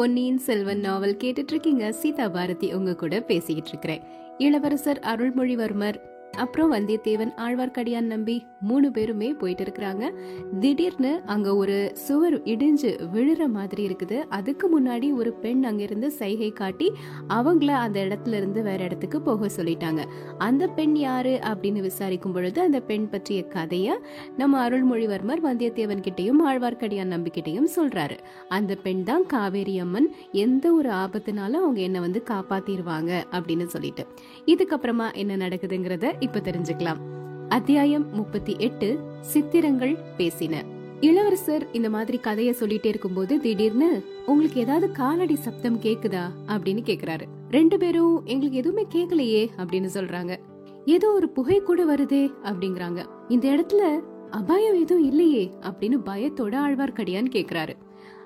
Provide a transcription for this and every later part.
பொன்னியின் செல்வன் நாவல் கேட்டுட்டு இருக்கீங்க சீதா பாரதி உங்க கூட பேசிக்கிட்டு இருக்கிறேன் இளவரசர் அருள்மொழிவர்மர் அப்புறம் வந்தியத்தேவன் ஆழ்வார்க்கடியான் நம்பி மூணு பேருமே போயிட்டு இருக்கிறாங்க. திடீர்னு அங்க ஒரு சுவர் இடிஞ்சு விழுற மாதிரி இருக்குது. அதுக்கு முன்னாடி ஒரு பெண் அங்கிருந்து சைகை காட்டி அவங்கள அந்த இடத்துல இருந்து வேற இடத்துக்கு போக சொல்லிட்டாங்க. அந்த பெண் யாரு அப்படின்னு விசாரிக்கும் பொழுது அந்த பெண் பற்றிய கதைய நம்ம அருள்மொழிவர்மர் வந்தியத்தேவன் கிட்டையும் ஆழ்வார்க்கடியான் நம்பிக்கிட்டையும் சொல்றாரு. அந்த பெண் தான் காவேரி அம்மன். எந்த ஒரு ஆபத்துனாலும் அவங்க என்ன வந்து காப்பாத்திடுவாங்க அப்படின்னு சொல்லிட்டு. இதுக்கப்புறமா என்ன நடக்குதுங்கிறத இப்ப தெரிஞ்சுக்கலாம். அத்தியாயம் முப்பத்தி எட்டு சித்திரங்கள் பேசின. இளவரசர் இந்த மாதிரி கதைய சொல்லிட்டே இருக்கும்போது திடீர்னு உங்களுக்கு ஏதாவது காலடி சப்தம் கேக்குதா? அப்படின்னு கேக்குறாரு. ரெண்டு பேரும் எங்களுக்கு எதுவுமே கேக்கலையே அப்படின்னு சொல்றாங்க. ஏதோ ஒரு புகை கூட வருதே அப்படிங்கறாங்க. இந்த இடத்துல அபாயம் எதுவும் இல்லையே அப்படின்னு பயத்தோட ஆழ்வார்க்கடியான் கேக்குறாரு.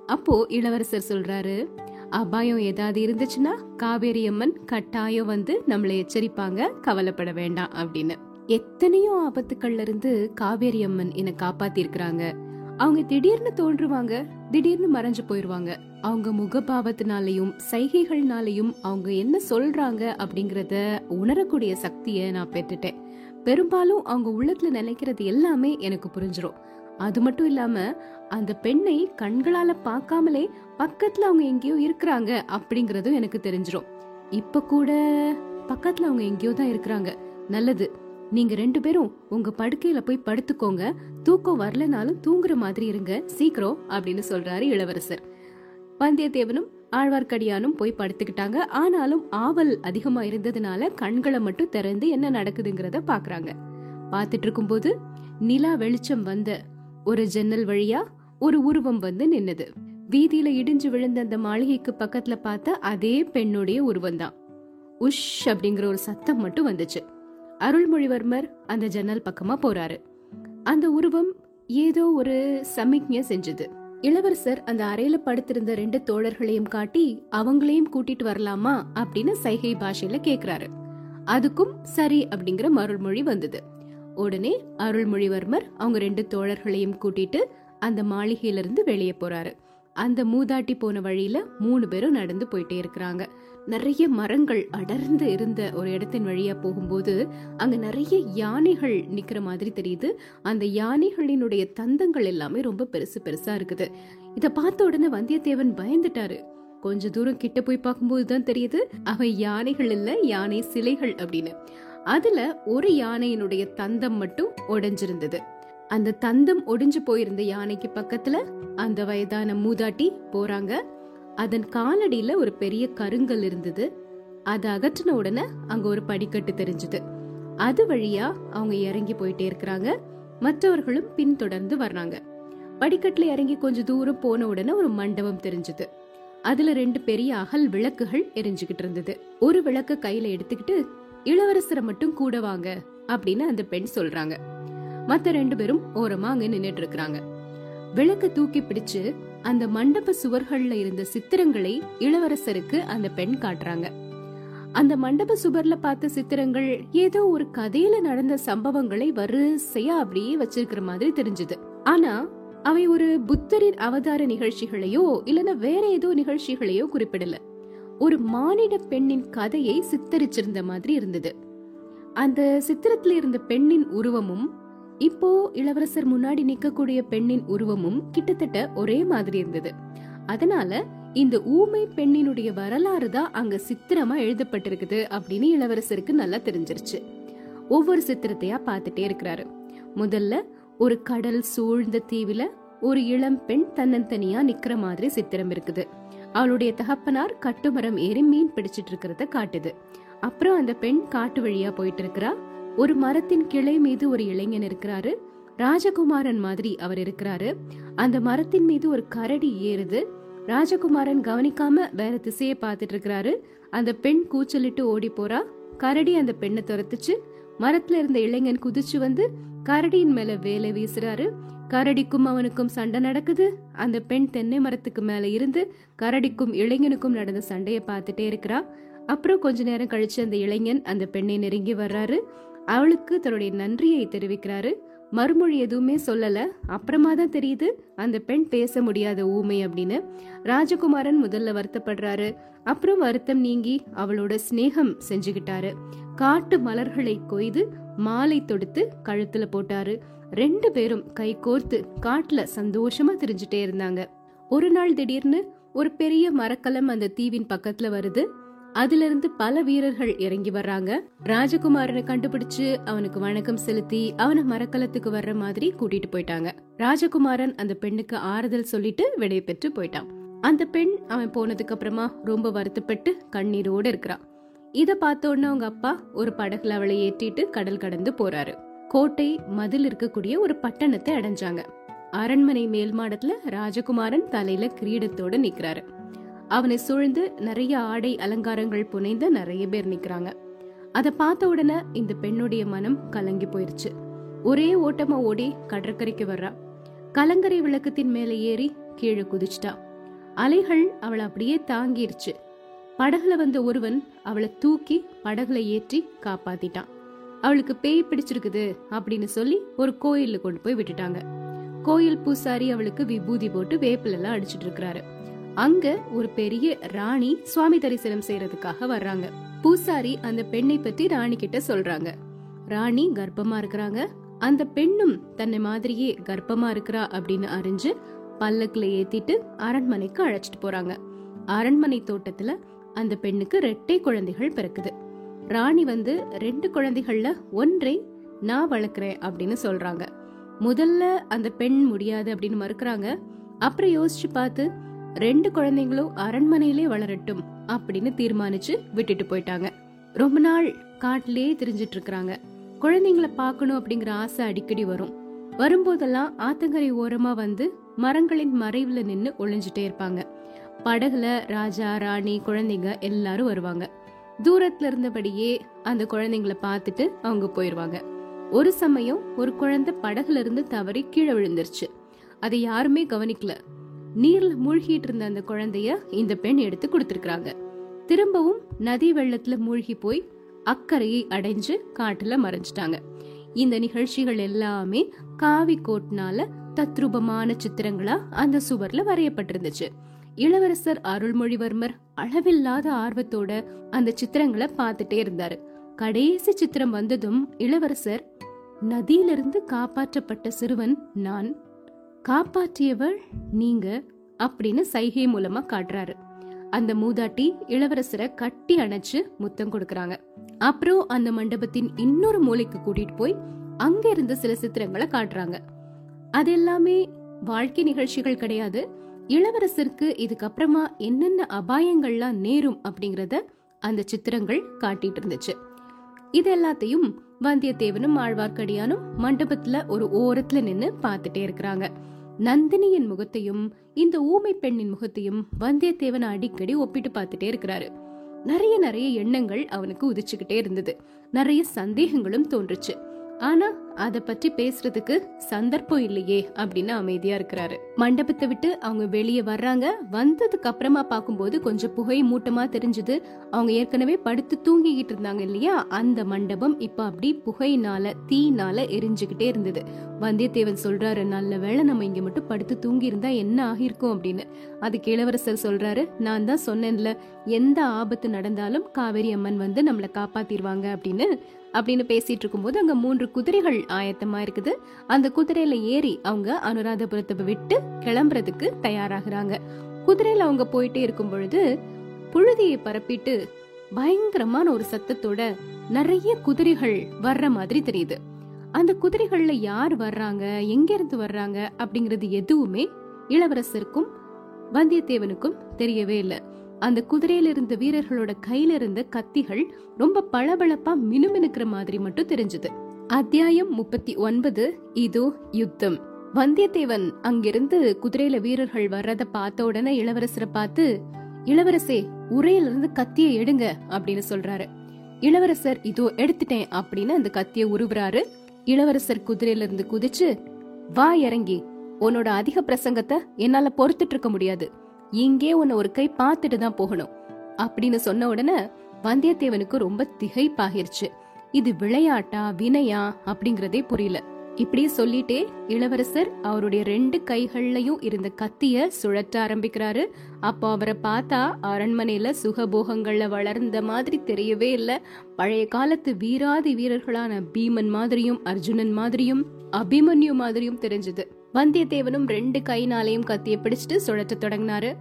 அப்போ இளவரசர் சொல்றாரு அபாயம் ஏதாவது இருந்துச்சுன்னா காவேரி அம்மன் கட்டாயம் வந்து நம்மளை எச்சரிப்பாங்க கவலைப்பட வேண்டாம் அப்படின்னு. எத்தனையோ ஆபத்துக்கள்ல இருந்து காவேரி அம்மன் என்ன காப்பாத்திருக்கிறாங்க. அவங்க திடீர்னு தோன்றுவாங்க திடீர்னு மறைஞ்சு போயிருவாங்க. அவங்க முகபாவத்தினாலையும் சைகைகள்னாலையும் அவங்க என்ன சொல்றாங்க அப்படிங்கறத உணரக்கூடிய சக்திய நான் பெற்றுட்டேன். பெரும்பாலும் அவங்க உள்ளத்துல நினைக்கிறது எல்லாமே எனக்கு புரிஞ்சிடும் அது மட்டும் இல்லாம அந்த பெண்ணை கண்களால பார்க்காமலே பக்கத்துல அவங்க எங்கேயோ இருக்கிறாங்க அப்படிங்கறதும் எனக்கு தெரிஞ்சிடும் இப்ப கூட பக்கத்துல அவங்க எங்கேயோ தான் இருக்கிறாங்க. நல்லது. நீங்க ரெண்டு பேரும் உங்க படுக்கையில போய் படுத்துக்கோங்க. தூக்கம் வரலனாலும் தூங்குற மாதிரி இருங்க. சீக்கிரம் அப்படின்னு சொல்றாரு இளவரசர். வந்தியத்தேவனும் ஆழ்வார்க்கடியானும் போய் படுத்துக்கிட்டாங்க. ஆனாலும் ஆவல் அதிகமா இருந்ததுனால கண்களை மட்டும் திறந்து என்ன நடக்குதுங்கிறத பாக்குறாங்க. பாத்துட்டு இருக்கும்போது நிலா வெளிச்சம் வந்த ஒரு ஜன்னல் வழியா ஒரு உருவம் வந்து நின்னது. வீதியில இடிஞ்சு விழுந்த அந்த மாளிகைக்கு பக்கத்துல பார்த்த அதே பெண்ணுடைய உருவம் தான் உஷ் அப்படிங்கிற ஒரு சத்தம் மட்டும் வந்துச்சு. அருள்மொழிவர்மர் அந்த ஜன்னல் பக்கமா போறாரு. அந்த உருவம் ஏதோ ஒரு சமிக்ஞை செஞ்சது. இளவரசர் அந்த அறையில படுத்திருந்த ரெண்டு தோழர்களையும் காட்டி அவங்களையும் கூட்டிட்டு வரலாமா? அப்படின்னு சைகை பாஷையில கேக்குறாரு. அதுக்கும் சரி அப்படிங்கிற மருள்மொழி வந்தது. உடனே அருள்மொழிவர்மர் அவங்க ரெண்டு தோழர்களையும் கூட்டிட்டு அந்த மாளிகையில இருந்து வெளியே போறாரு. அந்த மூதாட்டி போன வழியில மூணு பேரும் நடந்து போயிட்டே இருக்கிறாங்க. நிறைய மரங்கள் அடர்ந்து இருந்த ஒரு இடத்தின் வழியா போகும்போது அங்க நிறைய யானைகள் நிக்கிற மாதிரி தெரியுது. அந்த யானைகளினுடைய தந்தங்கள் எல்லாமே ரொம்ப பெருசு பெருசா இருக்குது. இத பார்த்த உடனே வந்தியத்தேவன் பயந்துட்டாரு. கொஞ்ச தூரம் கிட்ட போய் பார்க்கும்போது தான் தெரியுது அவை யானைகள் இல்ல யானை சிலைகள் அப்படின்னு. அதுல ஒரு யானையினுடைய தந்தம் மட்டும் உடைஞ்சிருந்தது. அந்த தந்தம் ஒடிஞ்சு போயிருந்த யானைக்கு பக்கத்துல அந்த வயதான மூதாட்டி போறாங்க. அதன் காலடியில ஒரு பெரிய கருங்கல் இருந்தது. அதை அகற்றின உடனே அங்க ஒரு படிக்கட்டு தெரிஞ்சது. அது வழியா அவங்க இறங்கி போயிட்டே இருக்கிறாங்க. மற்றவர்களும் பின்தொடர்ந்து வர்றாங்க. படிக்கட்டுல இறங்கி கொஞ்ச தூரம் போன உடனே ஒரு மண்டபம் தெரிஞ்சது. அதுல ரெண்டு பெரிய அகல் விளக்குகள் எரிஞ்சுகிட்டு இருந்தது. ஒரு விளக்க கையில எடுத்துக்கிட்டு இளவரசரை மட்டும் கூட வாங்க அப்படின்னு அந்த பெண் சொல்றாங்க. மத்த ரெண்டு பேரும் ஓரமா அங்க நின்னுட்டு இருக்கிறாங்க. விளக்க தூக்கி பிடிச்சு அந்த மண்டப சுவர்கள்ல இருந்த சித்திரங்களை இளவரசருக்கு அந்த பெண் காட்டுறாங்க. அந்த மண்டப சுவர்ல பார்த்த சித்திரங்கள் ஏதோ ஒரு கதையில நடந்த சம்பவங்களை வரிசையா அப்படியே வச்சிருக்கிற மாதிரி தெரிஞ்சது. ஆனா அவை ஒரு புத்தரின் அவதார நிகழ்ச்சிகளையோ இல்லனா வேற ஏதோ நிகழ்ச்சிகளையோ குறிப்பிடல. ஒரு மானிட பெண்ணின் கதையை சித்தரிச்சிருந்த மாதிரி இருந்தது. அந்த சித்திரத்துல இருந்த பெண்ணின் உருவமும் இப்போ இளவரசர் முன்னாடி நிக்கக்கூடிய பெண்ணின் உருவமும் கிட்டத்தட்ட ஒரே மாதிரி இருந்தது. அதனால இந்த ஊமை பெண்ணினுடைய வரலாறு தான் அங்க சித்திரமா எழுதப்பட்டிருக்குது அப்படின்னு இளவரசருக்கு நல்லா தெரிஞ்சிருச்சு. ஒவ்வொரு சித்திரத்தையா பார்த்துட்டே இருக்கிறாரு. முதல்ல ஒரு கடல் சூழ்ந்த தீவுல ஒரு இளம் பெண் தன்னந்தனியா நிக்கிற மாதிரி சித்திரம் இருக்குது. அவளுடைய தகப்பனார் கட்டுமரம் ஏறி மீன் பிடிச்சிட்டு இருக்கிறத காட்டுது. அப்புறம் அந்த பெண் காட்டு வழியா போயிட்டு இருக்கிறா. ஒரு மரத்தின் கிளை மீது ஒரு இளைஞன் இருக்கிறாரு. ராஜகுமாரன் மாதிரி அவர் இருக்கிறாரு. அந்த மரத்தின் மீது ஒரு கரடி ஏறுது. ராஜகுமாரன் கவனிக்காம வேற திசையை பார்த்துட்டு இருக்கிறாரு. அந்த பெண் கூச்சலிட்டு ஓடி போறா. கரடி அந்த பெண்ணை துரத்துச்சு. மரத்துல இருந்த இளைஞன் குதிச்சு வந்து கரடியின் மேல வேலை வீசுறாரு. கரடிக்கும் அவனுக்கும் சண்டை நடக்குது. அந்த பெண் தென்னை மரத்துக்கு மேல இருந்து கரடிக்கும் இளைஞனுக்கும் நடந்த சண்டையை பார்த்துட்டே இருக்கிறா. அப்புறம் கொஞ்ச நேரம் கழிச்சு அந்த இளைஞன் அந்த பெண்ணை நெருங்கி வர்றாரு. அவளுக்கு தன்னுடைய நன்றியை தெரிவிக்கிறாரு. மறுமொழி எதுவுமே சொல்லல. அப்புறமா தான் தெரியுது அந்த பெண் பேச முடியாத ஊமை அப்படின்னு. ராஜகுமாரன் முதல்ல வருத்தப்படுறாரு. அப்புறம் வருத்தம் நீங்கி அவளோட சிநேகம் செஞ்சுக்கிட்டாரு காட்டு மலர்களை கொய்து மாலை தொடுத்து கழுத்துல போட்டாரு. ரெண்டு பேரும் கை கோர்த்து காட்டுல சந்தோஷமா திரிஞ்சுட்டே இருந்தாங்க. ஒரு நாள் திடீர்னு ஒரு பெரிய மரக்கலம் அந்த தீவின் பக்கத்துல வருது. அதிலிருந்து பல வீரர்கள் இறங்கி வர்றாங்க. ராஜகுமாரனை கண்டுபிடிச்சு அவனுக்கு வணக்கம் செலுத்தி அவனை மரக்கலத்துக்கு வர்ற மாதிரி கூட்டிட்டு போயிட்டாங்க. ராஜகுமாரன் அந்த பெண்ணுக்கு ஆறுதல் சொல்லிட்டு விடை பெற்று போயிட்டான். அந்த பெண் அவன் போனதுக்கு அப்புறமா ரொம்ப வருத்தப்பட்டு கண்ணீரோடு இருக்கிறான். இதை பார்த்த உடனே அவங்க அப்பா ஒரு படகுல அவளை ஏற்றிட்டு கடல் கடந்து போறாரு. கோட்டை மதில் இருக்கக்கூடிய ஒரு பட்டணத்தை அடைஞ்சாங்க. அரண்மனை மேல் மாடத்துல ராஜகுமாரன் தலையில கிரீடத்தோட நிக்கிறாரு. அவனை சூழ்ந்து நிறைய ஆடை அலங்காரங்கள் புனைந்த நிறைய பேர் நிக்கிறாங்க. அதை பார்த்த உடனே இந்த பெண்ணுடைய மனம் கலங்கி போயிருச்சு. ஒரே ஓட்டமா ஓடி கடற்கரைக்கு வர்றா. கலங்கரை விளக்கத்தின் மேலே ஏறி கீழே குதிச்சிட்டா. அலைகள் அவளை அப்படியே தாங்கிருச்சு. படகுல வந்த ஒருவன் அவளை தூக்கி படகுல ஏற்றி காப்பாத்திட்டான். அவளுக்கு பேய் பிடிச்சிருக்குது அப்படின்னு சொல்லி ஒரு கோயில்ல கொண்டு போய் விட்டுட்டாங்க. கோயில் பூசாரி அவளுக்கு விபூதி போட்டு வேப்பிலெல்லாம் அடிச்சிட்டு இருக்கிறாரு. அங்க ஒரு பெரிய ராணி சுவாமி தரிசனம் செய்யறதுக்காக வர்றாங்க. பூசாரி அந்த பெண்ணை பத்தி ராணி கிட்ட சொல்றாங்க. ராணி கர்ப்பமா இருக்கிறாங்க. அந்த பெண்ணும் தன்னை மாதிரியே கர்ப்பமா இருக்கிறா அப்படின்னு அறிஞ்சு பல்லக்குல ஏத்திட்டு அரண்மனைக்கு அழைச்சிட்டு போறாங்க. அரண்மனை தோட்டத்துல அந்த பெண்ணுக்கு ரெட்டை குழந்தைகள் பிறக்குது. ராணி வந்து ரெண்டு குழந்தைகள்ல ஒன்றை நான் வளர்க்குறேன் அப்படின்னு சொல்றாங்க. முதல்ல அந்த பெண் முடியாது அப்படின்னு மறுக்கிறாங்க. அப்புறம் யோசிச்சு பார்த்து ரெண்டு குழந்தைங்களும் அரண்மனையிலே வளரட்டும் அப்படின்னு தீர்மானிச்சு விட்டுட்டு போயிட்டாங்க. ரொம்ப நாள் காட்டிலே தெரிஞ்சிட்டு இருக்கிறாங்க குழந்தைங்கள பார்க்கணும் அப்படிங்கிற ஆசை அடிக்கடி வரும். வரும்போதெல்லாம் ஆத்தங்கரை ஓரமா வந்து மரங்களின் மறைவுல நின்னு ஒளிஞ்சிட்டே இருப்பாங்க. படகுல ராஜா ராணி குழந்தைங்க எல்லாரும் வருவாங்க. தூரத்துல இருந்தபடியே அந்த குழந்தைங்கள பார்த்துட்டு அவங்க போயிருவாங்க. ஒரு சமயம் ஒரு குழந்தை படகுல இருந்து தவறி கீழே விழுந்துருச்சு. அதை யாருமே கவனிக்கல. நீர்ல மூழ்கிட்டு இருந்த அந்த குழந்தைய இந்த பெண் எடுத்து கொடுத்திருக்காங்க திரும்பவும் நதி வெள்ளத்துல மூழ்கி போய் அக்கறையை அடைஞ்சு காட்டுல மறைஞ்சிட்டாங்க. இந்த நிகழ்ச்சிகள் எல்லாமே காவி கோட்னால தத்ரூபமான சித்திரங்களா அந்த சுவர்ல வரையப்பட்டிருந்துச்சு. இளவரசர் அருள்மொழிவர்மர் அளவில்லாத ஆர்வத்தோட அந்த சித்திரங்களை பார்த்துட்டே இருந்தாரு. கடைசி சித்திரம் வந்ததும் இளவரசர் நதியிலிருந்து காப்பாற்றப்பட்ட சிறுவன் நான். காப்பாற்றியவர் நீங்க அப்படின்னு சைகை மூலமா காட்டுறாரு. அந்த மூதாட்டி இளவரசரை கட்டி அணைச்சு முத்தம் கொடுக்கறாங்க. அப்புறம் அந்த மண்டபத்தின் இன்னொரு மூலைக்கு கூட்டிட்டு போய் அங்க இருந்த சில சித்திரங்களை காட்டுறாங்க. அது எல்லாமே வாழ்க்கை நிகழ்ச்சிகள் கிடையாது. இளவரசருக்கு இதுக்கப்புறமா என்னென்ன அபாயங்கள்லாம் நேரும் அப்படிங்கறத அந்த சித்திரங்கள் காட்டிட்டு இருந்துச்சு. இது எல்லாத்தையும் வந்தியத்தேவனும் ஆழ்வார்க்கடியானும் மண்டபத்துல ஒரு ஓரத்துல நின்னு பார்த்துட்டே இருக்கிறாங்க. நந்தினியின் முகத்தையும் இந்த ஊமை பெண்ணின் முகத்தையும் வந்தியத்தேவன் அடிக்கடி ஒப்பிட்டு பார்த்துட்டே இருக்கிறாரு. நிறைய நிறைய எண்ணங்கள் அவனுக்கு உதிச்சுக்கிட்டே இருந்தது. நிறைய சந்தேகங்களும் தோன்றுச்சு. ஆனா அதை பற்றி பேசுறதுக்கு சந்தர்ப்பம் இல்லையே அப்படின்னு அமைதியா இருக்கிறாரு. மண்டபத்தை விட்டு அவங்க வெளியே வர்றாங்க. வந்ததுக்கு அப்புறமா பார்க்கும்போது கொஞ்சம் புகை மூட்டமா தெரிஞ்சது. அவங்க ஏற்கனவே படுத்து தூங்கிக்கிட்டு இருந்தாங்க இல்லையா? அந்த மண்டபம் இப்ப அப்படி புகையினால தீனால எரிஞ்சுகிட்டே இருந்தது. வந்தியத்தேவன் சொல்றாரு நல்ல வேளை நம்ம இங்க மட்டும் படுத்து தூங்கி இருந்தா என்ன ஆகிருக்கும் அப்படின்னு. அதுக்கு இளவரசர் சொல்றாரு நான் தான் சொன்னேன்ல எந்த ஆபத்து நடந்தாலும் காவேரி அம்மன் வந்து நம்மளை காப்பாத்திடுவாங்க அப்படின்னு. அப்படின்னு பேசிட்டு இருக்கும்போது அங்க மூன்று குதிரைகள் ஆயத்தமா இருக்குது. அந்த குதிரையில ஏறி அவங்க அனுராதபுரத்தை விட்டு கிளம்புறதுக்கு தயாராகிறாங்க. குதிரையில அவங்க போயிட்டே இருக்கும் பொழுது புழுதியை பரப்பிட்டு பயங்கரமான ஒரு சத்தத்தோட நிறைய குதிரைகள் வர்ற மாதிரி தெரியுது. அந்த குதிரைகள்ல யார் வர்றாங்க எங்க இருந்து வர்றாங்க அப்படிங்கறது எதுவுமே இளவரசருக்கும் வந்தியத்தேவனுக்கும் தெரியவே இல்லை. அந்த குதிரையில இருந்த வீரர்களோட கையில இருந்த கத்திகள் ரொம்ப பளபளப்பா மினுமினுக்கிற மாதிரி மட்டும் தெரிஞ்சது. அத்தியாயம் முப்பத்தி ஒன்பது இதோ யுத்தம். வந்தியத்தேவன் அங்கிருந்து குதிரையில வீரர்கள் வர்றத பார்த்த உடனே இளவரசரை பார்த்து இளவரசே உரையில இருந்து கத்திய எடுங்க அப்படின்னு சொல்றாரு. இளவரசர் இதோ எடுத்துட்டேன் அப்படின்னு அந்த கத்திய உருவுறாரு. இளவரசர் குதிரையில இருந்து குதிச்சு வா இறங்கி. உன்னோட அதிக பிரசங்கத்தை என்னால பொறுத்துட்டு இருக்க முடியாது. இங்கே உன்னை ஒரு கை பார்த்துட்டு தான் போகணும் அப்படின்னு சொன்ன உடனே வந்தியத்தேவனுக்கு ரொம்ப திகைப்பாகிருச்சு. இது விளையாட்டா வினையா அப்படிங்கறதே புரியல. இப்படி சொல்லிட்டே இளவரசர் அவருடைய ரெண்டு கைகள்லயும் இருந்த கத்திய சுழற்ற ஆரம்பிக்கிறாரு. அப்போ அவரை பார்த்தா அரண்மனையில சுகபோகங்கள்ல வளர்ந்த மாதிரி தெரியவே இல்ல. பழைய காலத்து வீராதி வீரர்களான பீமன் மாதிரியும் அர்ஜுனன் மாதிரியும் அபிமன்யு மாதிரியும் தெரிஞ்சது. வந்தியத்தேவனும் ரெண்டு கைனாலையும் கத்திய பிடிச்சிட்டு சுழற்ற தொடங்கினாரு.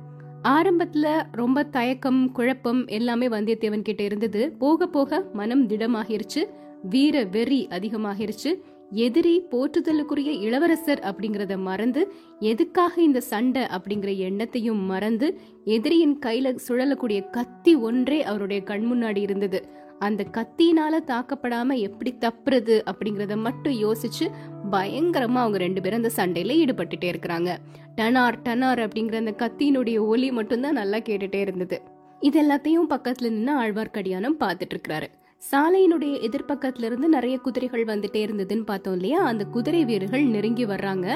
ஆரம்பத்துல ரொம்ப தயக்கம் குழப்பம் எல்லாமே வந்தியத்தேவன் கிட்ட இருந்தது. போக போக மனம் திடமாகிருச்சு. வீர வெறி அதிகமாகிருச்சு. எதிரி போற்றுதலுக்குரிய இளவரசர் அப்படிங்கறத மறந்து எதுக்காக இந்த சண்டை அப்படிங்கிற எண்ணத்தையும் மறந்து எதிரியின் கையில சுழலக்கூடிய கத்தி ஒன்றே அவருடைய கண் முன்னாடி இருந்தது. அந்த கத்தினால தாக்கப்படாம எப்படி தப்புறது அப்படிங்கறத மட்டும் யோசிச்சு பயங்கரமா அவங்க ரெண்டு பேரும் அந்த சண்டையில ஈடுபட்டுட்டே இருக்கிறாங்க. டனார் டனார் அப்படிங்கிற அந்த கத்தியினுடைய ஒலி மட்டும்தான் நல்லா கேட்டுட்டே இருந்தது. இது எல்லாத்தையும் பக்கத்துல நின்று ஆழ்வார்க்கடியானம் பார்த்துட்டு இருக்கிறாரு. சாலையினுடைய எதிர்பக்கத்துல இருந்து நிறைய குதிரைகள் வந்துட்டே இருந்ததுன்னு பார்த்தோம் இல்லையா? அந்த குதிரை வீரர்கள் நெருங்கி வர்றாங்க.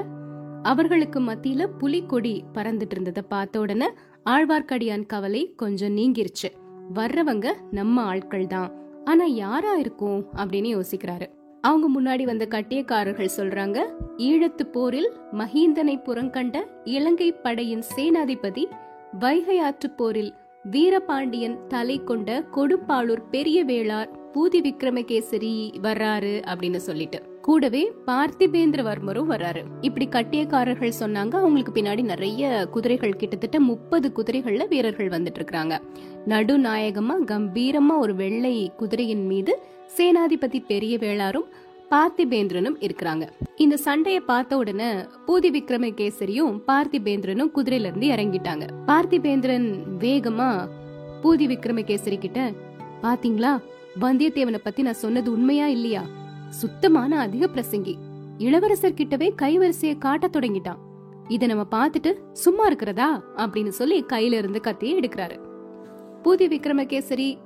அவர்களுக்கு மத்தியில புலிக்கொடி பறந்துட்டு இருந்ததை பார்த்த உடனே ஆழ்வார்க்கடியான் கவலை கொஞ்சம் நீங்கிருச்சு. வர்றவங்க நம்ம ஆட்கள் தான் ஆனா யாரா இருக்கும் அப்படின்னு யோசிக்கிறாரு. அவங்க முன்னாடி வந்த கட்டியக்காரர்கள் சொல்றாங்க ஈழத்து போரில் மஹிந்தனை புறங்கண்ட இலங்கை படையின் சேனாதிபதி வைகை ஆற்று போரில் வீரபாண்டியன் தலை கொண்ட கொடுப்பாளூர் பெரிய வேளார் பூதி விக்ரமகேசரி வர்றாரு அப்படின்னு சொல்லிட்டு. கூடவே பார்த்திபேந்திரவர்மரும் வர்றாரு. இப்படி கட்டியக்காரர்கள் சொன்னாங்க. அவங்களுக்கு பின்னாடி நிறைய குதிரைகள் கிட்டத்தட்ட முப்பது குதிரைகள்ல வீரர்கள் வந்துட்டு இருக்காங்க நடுநாயகமா கம்பீரமா ஒரு வெள்ளை குதிரையின் மீது சேனாதிபதி பெரிய வேளாரும் பார்த்திபேந்திரனும் இருக்கிறாங்க. இந்த சண்டைய பார்த்த உடனே பூதி விக்ரமகேசரியும் பார்த்திபேந்திரனும் குதிரையில இருந்து இறங்கிட்டாங்க. பார்த்திபேந்திரன் வேகமா பூதி விக்ரமகேசரி கிட்ட பாத்தீங்களா? வந்தியத்தேவனை பத்தி நான் சொன்னது உண்மையா இல்லையா? சுத்தமான அதிக பிரசங்கி. இளவரசர் கிட்டவே கைவரிசைய காட்ட தொடங்கிட்டான். இத நம்ம பார்த்துட்டு சும்மா இருக்கிறதா? அப்படின்னு சொல்லி கையில இருந்து கத்தியை எடுக்கிறாரு. பூதி விக்ரமகேசரி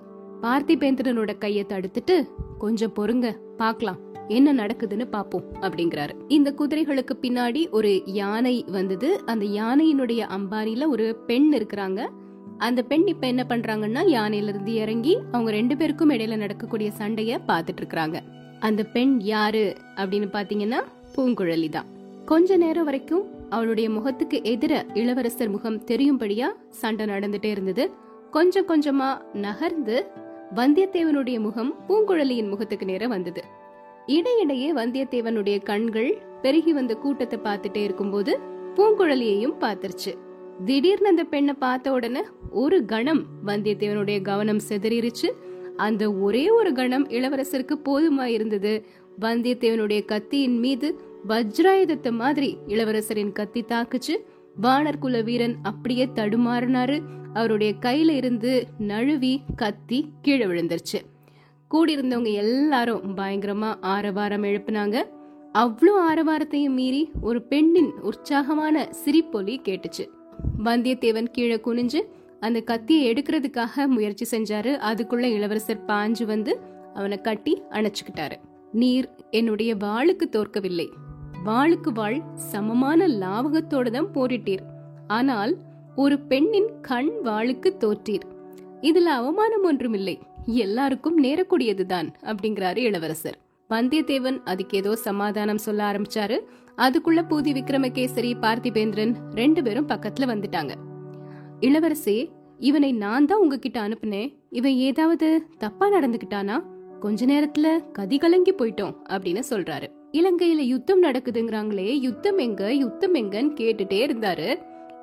பார்த்திபேந்திரனோட கையை தடுத்துட்டு கொஞ்சம் பொறுங்க பார்க்கலாம் என்ன நடக்குதுன்னு பாப்போம் அப்படிங்கிறாரு. இந்த குதிரைகளுக்கு பின்னாடி ஒரு யானை வந்தது. அந்த யானையினுடைய அம்பாரியில ஒரு பெண் இருக்கிறாங்க. அந்த பெண் இப்ப என்ன பண்றாங்கன்னா யானையில இருந்து இறங்கி அவங்க ரெண்டு பேருக்கும் இடையில நடக்கக்கூடிய சண்டைய பாத்துட்டு இருக்கிறாங்க. அந்த பெண் யாரு அப்படின்னு பாத்தீங்கன்னா பூங்குழலி தான் கொஞ்ச நேரம் வரைக்கும் அவளுடைய முகத்துக்கு எதிர இளவரசர் முகம் தெரியும்படியா சண்டை நடந்துட்டே இருந்தது. கொஞ்சம் கொஞ்சமா நகர்ந்து வந்தியத்தேவனுடைய முகம் பூங்குழலியின் முகத்துக்கு நேர வந்தது. இடையிடையே வந்தியத்தேவனுடைய கண்கள் பெருகி வந்த கூட்டத்தை பார்த்துட்டே இருக்கும்போது பூங்குழலியையும் பார்த்துருச்சு. திடீர்னு அந்த பெண்ணை பார்த்த உடனே ஒரு கணம் வந்தியத்தேவனுடைய கவனம் செதறிருச்சு. அந்த ஒரே ஒரு கணம் இளவரசருக்கு போதுமா இருந்தது வந்தியத்தேவனுடைய கத்தியின் மீது வஜ்ராயுதத்தை மாதிரி இளவரசரின் கத்தி தாக்குச்சு. வானர் குல வீரன் அப்படியே தடுமாறினாரு. அவருடைய கையில இருந்து நழுவி கத்தி கீழே விழுந்துருச்சு. கூடியிருந்தவங்க எல்லாரும் பயங்கரமா ஆரவாரம் எழுப்புனாங்க. அவ்வளோ ஆரவாரத்தையும் மீறி ஒரு பெண்ணின் உற்சாகமான சிரிப்பொலி கேட்டுச்சு. வந்தியத்தேவன் கீழே குனிஞ்சு அந்த கத்தியை எடுக்கிறதுக்காக முயற்சி செஞ்சாரு. அதுக்குள்ள இளவரசர் பாஞ்சு வந்து அவனை கட்டி அணைச்சுக்கிட்டாரு. நீர் என்னுடைய வாளுக்கு தோற்கவில்லை. வாளுக்கு வாழ் சமமான லாவகத்தோடு தான் போரிட்டீர். ஆனால் ஒரு பெண்ணின் கண் வாளுக்கு தோற்றீர். இதுல அவமானம் ஒன்றுமில்லை. எல்லாருக்கும் நேரக்கூடியதுதான் அப்படிங்கிறாரு இளவரசர். வந்தியத்தேவன் அதுக்கு ஏதோ சமாதானம் சொல்ல ஆரம்பிச்சாரு. அதுக்குள்ள பூதி விக்ரமகேசரி பார்த்திபேந்திரன் ரெண்டு பேரும் பக்கத்துல வந்துட்டாங்க. இளவரசே இவனை நான் தான் உங்ககிட்ட அனுப்புனேன். இவன் ஏதாவது தப்பா நடந்துகிட்டானா? கொஞ்ச நேரத்துல கதி கலங்கி போயிட்டோம் அப்படின்னு சொல்றாரு. இலங்கையில யுத்தம் நடக்குதுங்கிறாங்களே யுத்தம் எங்க யுத்தம் எங்கன்னு கேட்டுட்டே இருந்தாரு.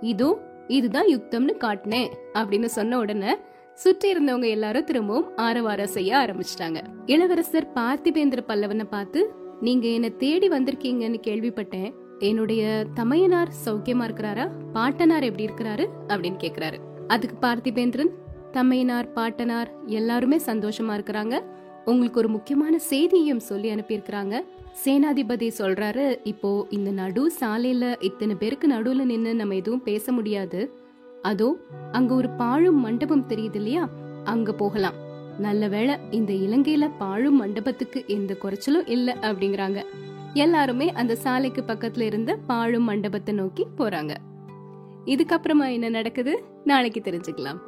இதோ இதுதான் யுத்தம்னு காட்டினேன் அப்படின்னு சொன்ன உடனே சுற்றி இருந்தவங்க எல்லாரும் திரும்பவும் ஆரவாரம் செய்ய ஆரம்பிச்சிட்டாங்க. இளவரசர் பார்த்திபேந்திர பல்லவனை பார்த்து நீங்க என்ன தேடி வந்திருக்கீங்கன்னு கேள்விப்பட்டேன். என்னுடைய தமையனார் சௌக்கியமா இருக்கிறாரா? பாட்டனார் எப்படி இருக்கிறாரு? அப்படின்னு கேக்குறாரு. அதுக்கு பார்த்திபேந்திரன் தமையனார் பாட்டனார் எல்லாருமே சந்தோஷமா இருக்கிறாங்க. உங்களுக்கு ஒரு முக்கியமான செய்தியும் சொல்லி அனுப்பியிருக்கிறாங்க. சேனாதிபதி சொல்றாரு இப்போ இந்த நடு சாலையில இத்தனை பேருக்கு நடுவுல நின்னு நம்ம எதுவும் பேச முடியாது. அதோ அங்க ஒரு பாழும் மண்டபம் தெரியுது இல்லையா? அங்க போகலாம். நல்ல வேளை இந்த இலங்கையில பாழும் மண்டபத்துக்கு எந்த குறைச்சலும் இல்ல அப்படிங்கிறாங்க. எல்லாருமே அந்த சாலைக்கு பக்கத்துல இருந்த பாழும் மண்டபத்தை நோக்கி போறாங்க. இதுக்கப்புறமா என்ன நடக்குது? நாளைக்கு தெரிஞ்சுக்கலாம்.